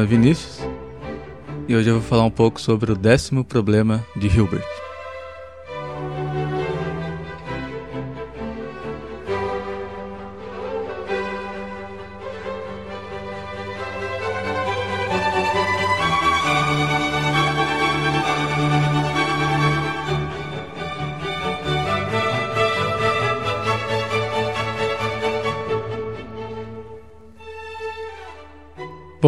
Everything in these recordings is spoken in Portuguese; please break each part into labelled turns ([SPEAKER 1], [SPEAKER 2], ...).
[SPEAKER 1] Nome é Vinícius e hoje eu vou falar um pouco sobre o décimo problema de Hilbert.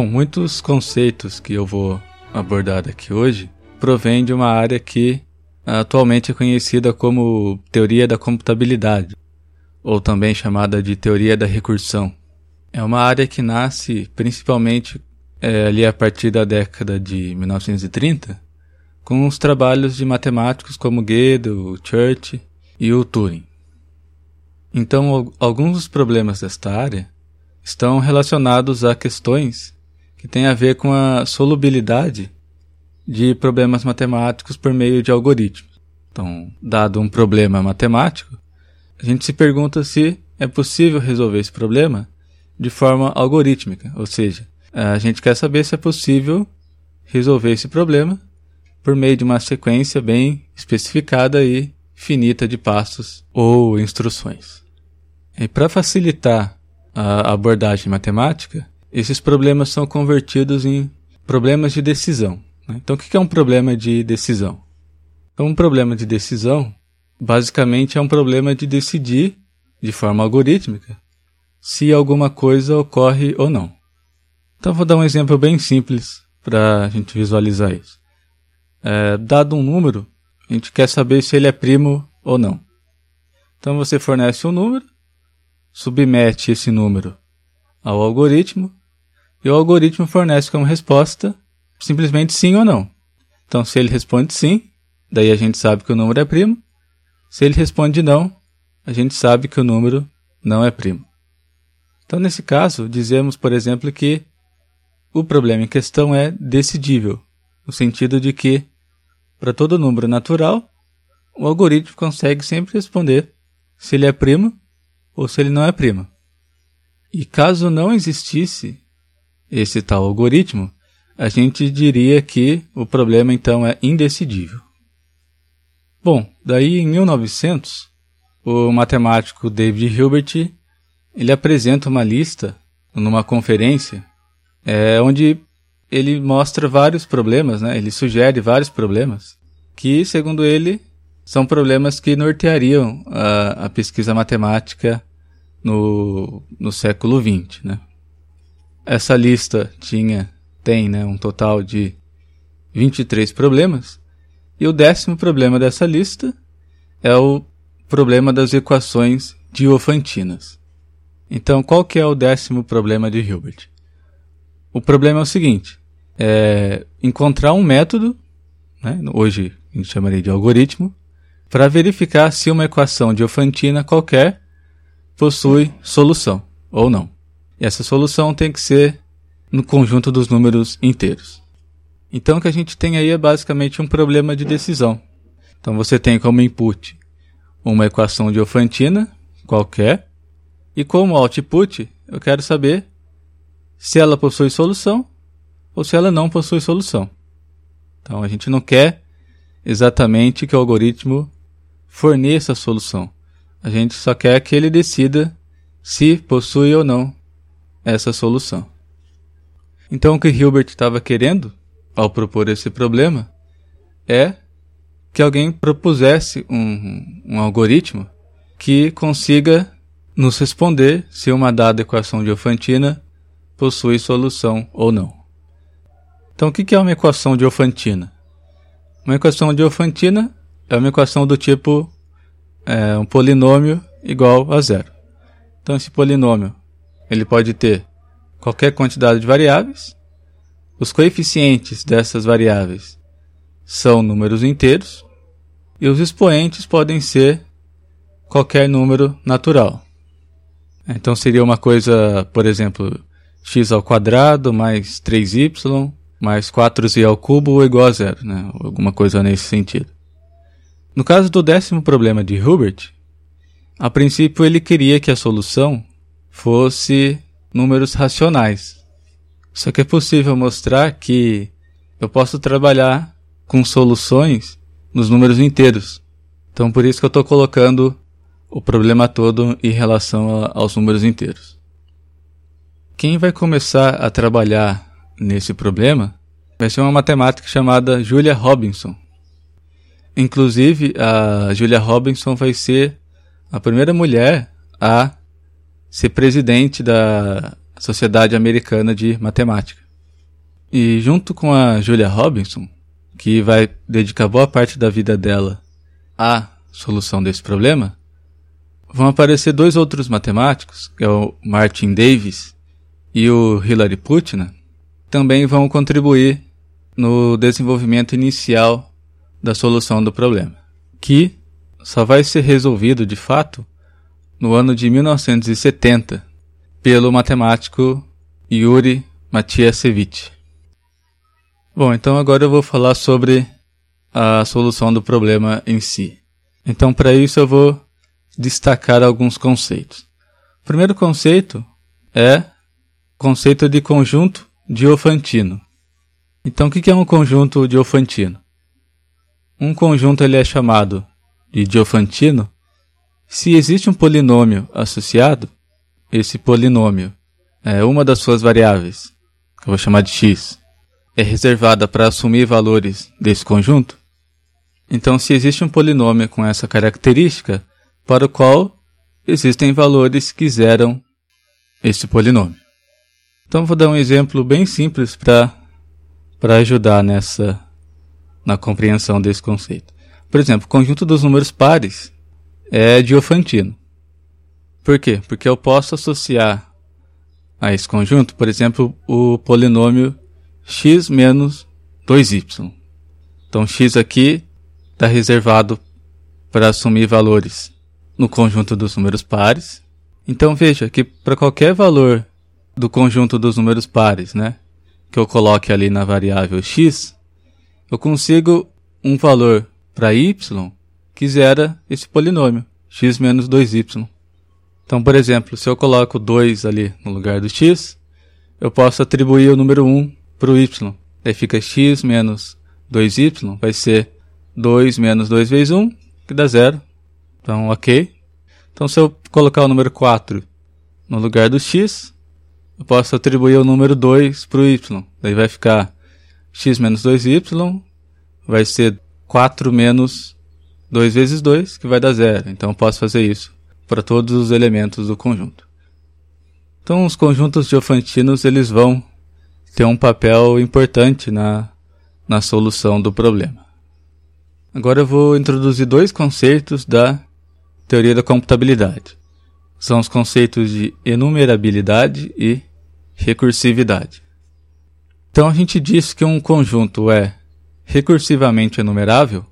[SPEAKER 1] Bom, muitos conceitos que eu vou abordar aqui hoje provêm de uma área que atualmente é conhecida como teoria da computabilidade, ou também chamada de teoria da recursão. É uma área que nasce principalmente é, ali a partir da década de 1930, com os trabalhos de matemáticos como Gödel, Church e o Turing. Então, alguns dos problemas desta área estão relacionados a questões que tem a ver com a solubilidade de problemas matemáticos por meio de algoritmos. Então, dado um problema matemático, a gente se pergunta se é possível resolver esse problema de forma algorítmica, ou seja, a gente quer saber se é possível resolver esse problema por meio de uma sequência bem especificada e finita de passos ou instruções. E para facilitar a abordagem matemática, esses problemas são convertidos em problemas de decisão. Né? Então, o que é um problema de decisão? Então, um problema de decisão, basicamente, é um problema de decidir, de forma algorítmica, se alguma coisa ocorre ou não. Então, vou dar um exemplo bem simples para a gente visualizar isso. É, dado um número, a gente quer saber se ele é primo ou não. Então, você fornece um número, submete esse número ao algoritmo e o algoritmo fornece como resposta simplesmente sim ou não. Então, se ele responde sim, daí a gente sabe que o número é primo. Se ele responde não, a gente sabe que o número não é primo. Então, nesse caso, dizemos, por exemplo, que o problema em questão é decidível, no sentido de que, para todo número natural, o algoritmo consegue sempre responder se ele é primo ou se ele não é primo. E caso não existisse esse tal algoritmo, a gente diria que o problema então é indecidível. Bom, daí em 1900, o matemático David Hilbert ele apresenta uma lista numa conferência é, onde ele mostra vários problemas, né? ele sugere vários problemas que, segundo ele, são problemas que norteariam a, a pesquisa matemática no, no século XX. Né? Essa lista tinha, tem, né, um total de 23 problemas. E o décimo problema dessa lista é o problema das equações diofantinas. Então, qual que é o décimo problema de Hilbert? O problema é o seguinte: é encontrar um método, né, hoje a gente chamaria de algoritmo, para verificar se uma equação diofantina qualquer possui solução ou não. E essa solução tem que ser no conjunto dos números inteiros. Então o que a gente tem aí é basicamente um problema de decisão. Então você tem como input uma equação de Ofantina qualquer e como output eu quero saber se ela possui solução ou se ela não possui solução. Então a gente não quer exatamente que o algoritmo forneça a solução. A gente só quer que ele decida se possui ou não essa solução. Então, o que Hilbert estava querendo, ao propor esse problema, é que alguém propusesse um, um algoritmo que consiga nos responder se uma dada equação de Ofantina possui solução ou não. Então, o que é uma equação de Ofantina? Uma equação de Ofantina é uma equação do tipo é, um polinômio igual a zero. Então, esse polinômio ele pode ter qualquer quantidade de variáveis. Os coeficientes dessas variáveis são números inteiros e os expoentes podem ser qualquer número natural. Então seria uma coisa, por exemplo, x ao quadrado mais 3y mais 4z ao cubo igual a zero, né? alguma coisa nesse sentido. No caso do décimo problema de Hilbert, a princípio ele queria que a solução fosse números racionais. Só que é possível mostrar que eu posso trabalhar com soluções nos números inteiros. Então por isso que eu estou colocando o problema todo em relação a, aos números inteiros. Quem vai começar a trabalhar nesse problema vai ser uma matemática chamada Julia Robinson. Inclusive, a Julia Robinson vai ser a primeira mulher a ser presidente da Sociedade Americana de Matemática. E junto com a Julia Robinson, que vai dedicar boa parte da vida dela à solução desse problema, vão aparecer dois outros matemáticos, que é o Martin Davis e o Hilary Putnam, também vão contribuir no desenvolvimento inicial da solução do problema, que só vai ser resolvido de fato no ano de 1970 pelo matemático Yuri Matiasevich. Bom, então agora eu vou falar sobre a solução do problema em si. Então, para isso, eu vou destacar alguns conceitos. O primeiro conceito é o conceito de conjunto diofantino. Então, o que é um conjunto diofantino? Um conjunto ele é chamado de diofantino se existe um polinômio associado, esse polinômio é uma das suas variáveis, que eu vou chamar de x, é reservada para assumir valores desse conjunto. Então, se existe um polinômio com essa característica, para o qual existem valores que zeram esse polinômio. Então vou dar um exemplo bem simples para ajudar nessa na compreensão desse conceito. Por exemplo, o conjunto dos números pares é diofantino. Por quê? Porque eu posso associar a esse conjunto, por exemplo, o polinômio x menos 2y. Então x aqui está reservado para assumir valores no conjunto dos números pares. Então veja que para qualquer valor do conjunto dos números pares, né, que eu coloque ali na variável x, eu consigo um valor para y que zera esse polinômio, x menos 2y. Então, por exemplo, se eu coloco 2 ali no lugar do x, eu posso atribuir o número 1 para o y. Daí fica x menos 2y, vai ser 2 menos 2 vezes 1, que dá zero. Então, ok. Então, se eu colocar o número 4 no lugar do x, eu posso atribuir o número 2 para o y. Daí vai ficar x menos 2y, vai ser 4 menos 2 vezes 2, que vai dar zero. Então, eu posso fazer isso para todos os elementos do conjunto. Então, os conjuntos diofantinos eles vão ter um papel importante na, na solução do problema. Agora eu vou introduzir dois conceitos da teoria da computabilidade. São os conceitos de enumerabilidade e recursividade. Então a gente diz que um conjunto é recursivamente enumerável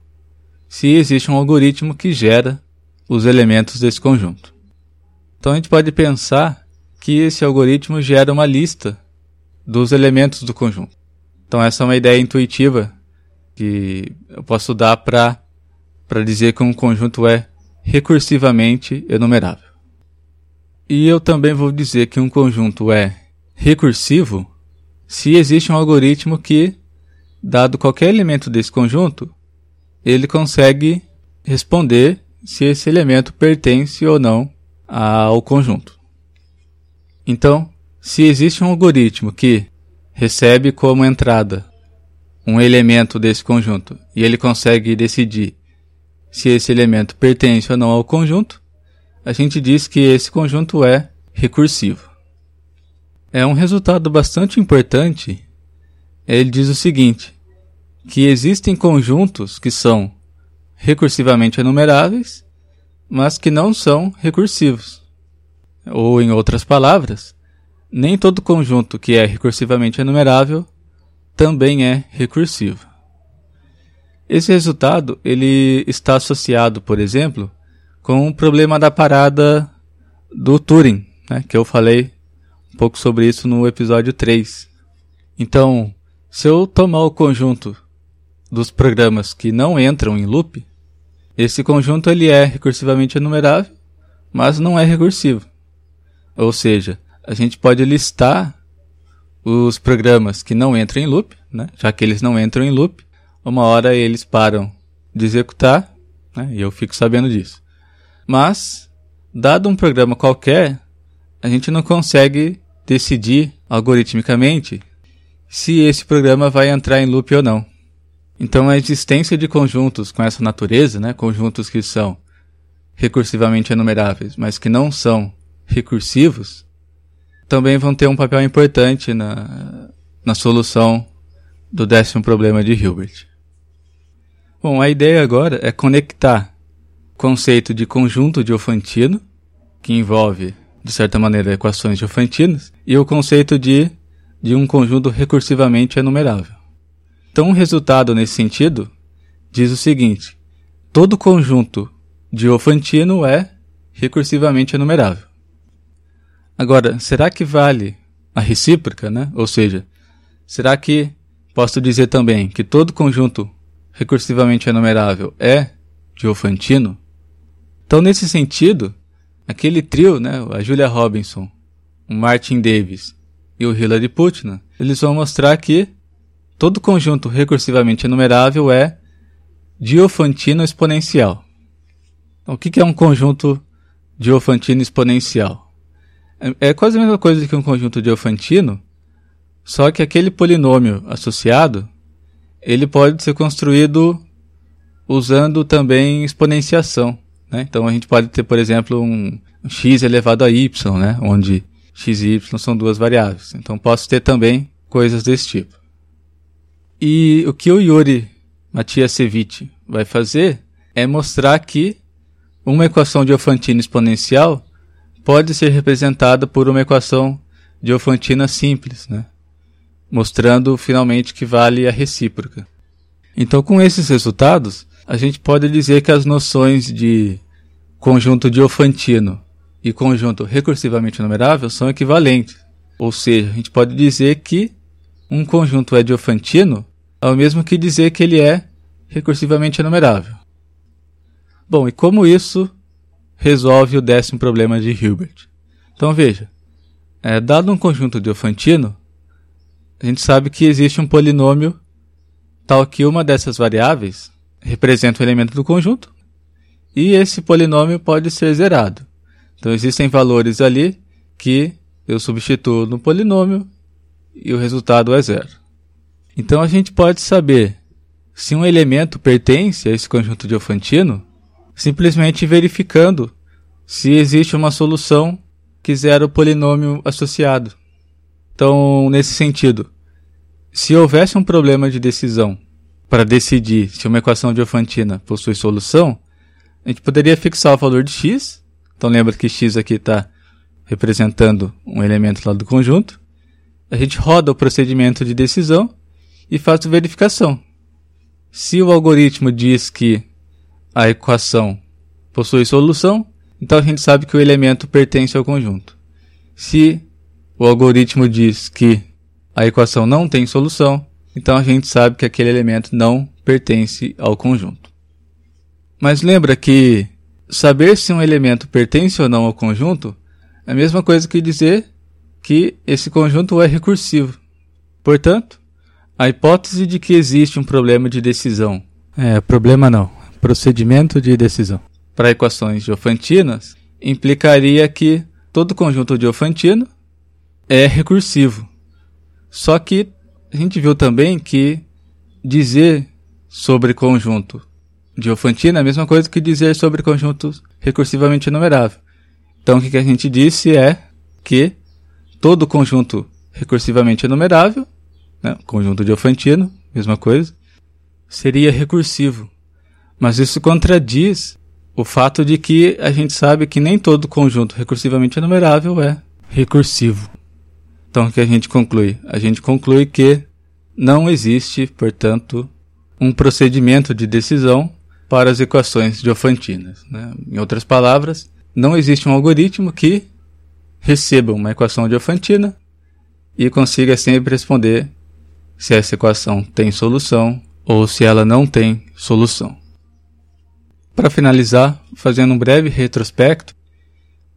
[SPEAKER 1] se existe um algoritmo que gera os elementos desse conjunto. Então a gente pode pensar que esse algoritmo gera uma lista dos elementos do conjunto. Então essa é uma ideia intuitiva que eu posso dar para dizer que um conjunto é recursivamente enumerável. E eu também vou dizer que um conjunto é recursivo se existe um algoritmo que, dado qualquer elemento desse conjunto, ele consegue responder se esse elemento pertence ou não ao conjunto. Então, se existe um algoritmo que recebe como entrada um elemento desse conjunto e ele consegue decidir se esse elemento pertence ou não ao conjunto, a gente diz que esse conjunto é recursivo. É um resultado bastante importante. Ele diz o seguinte: que existem conjuntos que são recursivamente enumeráveis, mas que não são recursivos. Ou, em outras palavras, nem todo conjunto que é recursivamente enumerável também é recursivo. Esse resultado ele está associado, por exemplo, com o problema da parada do Turing, né, que eu falei um pouco sobre isso no episódio 3. Então, se eu tomar o conjunto dos programas que não entram em loop, esse conjunto ele é recursivamente enumerável, mas não é recursivo. Ou seja, a gente pode listar os programas que não entram em loop, né? já que eles não entram em loop, uma hora eles param de executar né? e eu fico sabendo disso. Mas, dado um programa qualquer, a gente não consegue decidir algoritmicamente se esse programa vai entrar em loop ou não. Então, a existência de conjuntos com essa natureza, né, conjuntos que são recursivamente enumeráveis, mas que não são recursivos, também vão ter um papel importante na, na solução do décimo problema de Hilbert. Bom, a ideia agora é conectar o conceito de conjunto diofantino, que envolve, de certa maneira, equações diofantinas, e o conceito de, de um conjunto recursivamente enumerável. Então, o resultado nesse sentido diz o seguinte: todo conjunto diofantino é recursivamente enumerável. Agora, será que vale a recíproca, né? Ou seja, será que posso dizer também que todo conjunto recursivamente enumerável é diofantino? Então, nesse sentido, aquele trio, né, a Julia Robinson, o Martin Davis e o Hilary Putnam, eles vão mostrar que todo conjunto recursivamente enumerável é diofantino exponencial. Então, o que é um conjunto diofantino exponencial? É, é quase a mesma coisa que um conjunto diofantino, só que aquele polinômio associado, ele pode ser construído usando também exponenciação. Né? Então a gente pode ter, por exemplo, um, x elevado a y, né? onde x e y são duas variáveis. Então posso ter também coisas desse tipo. E o que o Yuri Matiasevich vai fazer é mostrar que uma equação diofantina exponencial pode ser representada por uma equação diofantina simples, né? mostrando finalmente que vale a recíproca. Então, com esses resultados, a gente pode dizer que as noções de conjunto diofantino e conjunto recursivamente numerável são equivalentes. Ou seja, a gente pode dizer que um conjunto é diofantino é o mesmo que dizer que ele é recursivamente enumerável. Bom, e como isso resolve o décimo problema de Hilbert. Então veja, é, dado um conjunto diofantino, a gente sabe que existe um polinômio tal que uma dessas variáveis representa um elemento do conjunto e esse polinômio pode ser zerado. Então existem valores ali que eu substituo no polinômio e o resultado é zero. Então a gente pode saber se um elemento pertence a esse conjunto diofantino simplesmente verificando se existe uma solução que zera o polinômio associado. Então, nesse sentido, se houvesse um problema de decisão para decidir se uma equação diofantina possui solução, a gente poderia fixar o valor de x. Então, lembra que x aqui está representando um elemento lá do conjunto. A gente roda o procedimento de decisão e faz a verificação. Se o algoritmo diz que a equação possui solução, então a gente sabe que o elemento pertence ao conjunto. Se o algoritmo diz que a equação não tem solução, então a gente sabe que aquele elemento não pertence ao conjunto. Mas lembra que saber se um elemento pertence ou não ao conjunto é a mesma coisa que dizer que esse conjunto é recursivo. Portanto, a hipótese de que existe um problema de decisão. É, problema não procedimento de decisão. Para equações diofantinas, implicaria que todo conjunto diofantino é recursivo. Só que a gente viu também que dizer sobre conjunto diofantino é a mesma coisa que dizer sobre conjunto recursivamente enumerável. Então o que a gente disse é que todo conjunto recursivamente enumerável, né, conjunto diofantino, mesma coisa, seria recursivo. Mas isso contradiz o fato de que a gente sabe que nem todo conjunto recursivamente enumerável é recursivo. Então, o que a gente conclui? A gente conclui que não existe, portanto, um procedimento de decisão para as equações diofantinas. Né? Em outras palavras, não existe um algoritmo que receba uma equação diofantina e consiga sempre responder se essa equação tem solução ou se ela não tem solução. Para finalizar, fazendo um breve retrospecto,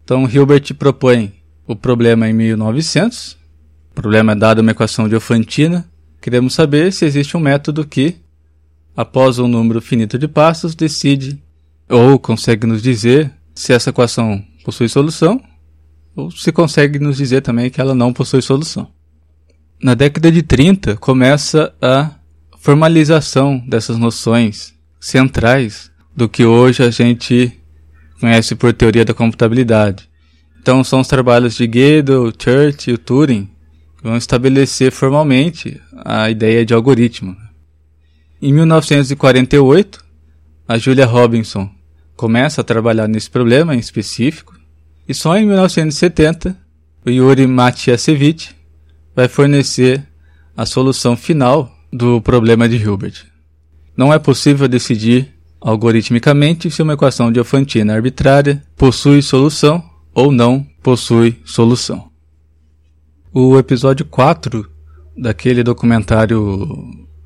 [SPEAKER 1] então Hilbert propõe o problema em 1900, problema é dado uma equação de Ofantina, queremos saber se existe um método que, após um número finito de passos, decide ou consegue nos dizer se essa equação possui solução, ou se consegue nos dizer também que ela não possui solução. Na década de 30 começa a formalização dessas noções centrais do que hoje a gente conhece por teoria da computabilidade. Então são os trabalhos de Gödel, Church e Turing que vão estabelecer formalmente a ideia de algoritmo. Em 1948, a Julia Robinson começa a trabalhar nesse problema em específico, e só em 1970 o Yuri Matiasevich vai fornecer a solução final do problema de Hilbert. Não é possível decidir algoritmicamente se uma equação de Ofantina arbitrária possui solução ou não possui solução. O episódio 4 daquele documentário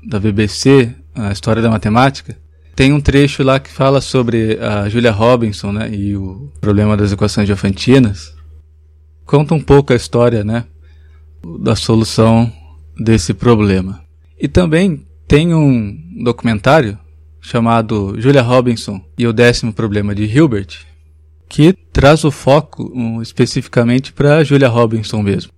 [SPEAKER 1] da BBC, A História da Matemática, tem um trecho lá que fala sobre a Julia Robinson né, e o problema das equações diofantinas. Conta um pouco a história né, da solução desse problema. E também tem um documentário chamado Julia Robinson e o décimo problema de Hilbert, que traz o foco um, especificamente para Julia Robinson mesmo.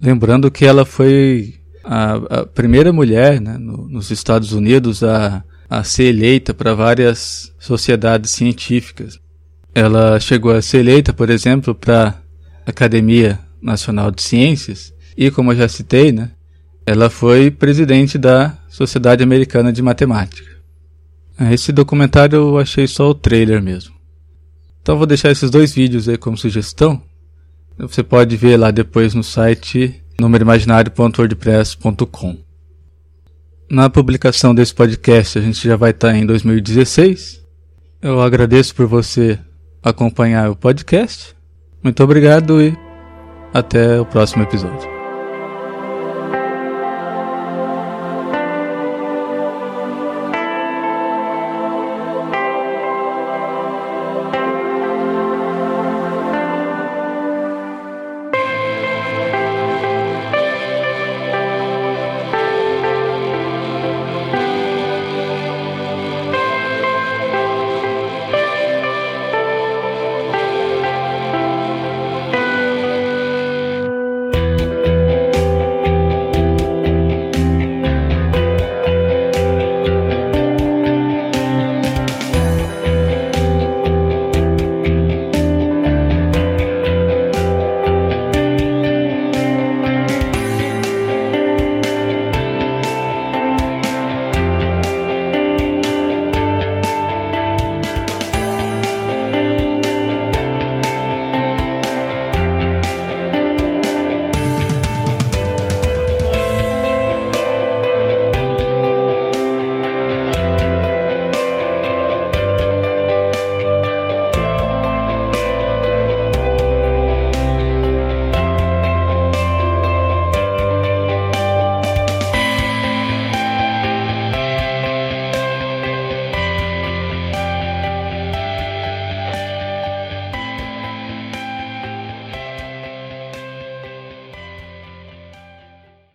[SPEAKER 1] Lembrando que ela foi a, a primeira mulher né, no, nos Estados Unidos a, a ser eleita para várias sociedades científicas. Ela chegou a ser eleita, por exemplo, para a Academia Nacional de Ciências e, como eu já citei, né, ela foi presidente da Sociedade Americana de Matemática. Esse documentário eu achei só o trailer mesmo. Então vou deixar esses dois vídeos aí como sugestão. Você pode ver lá depois no site numeroimaginário.wordpress.com. Na publicação desse podcast a gente já vai estar em 2016. Eu agradeço por você acompanhar o podcast. Muito obrigado e até o próximo episódio.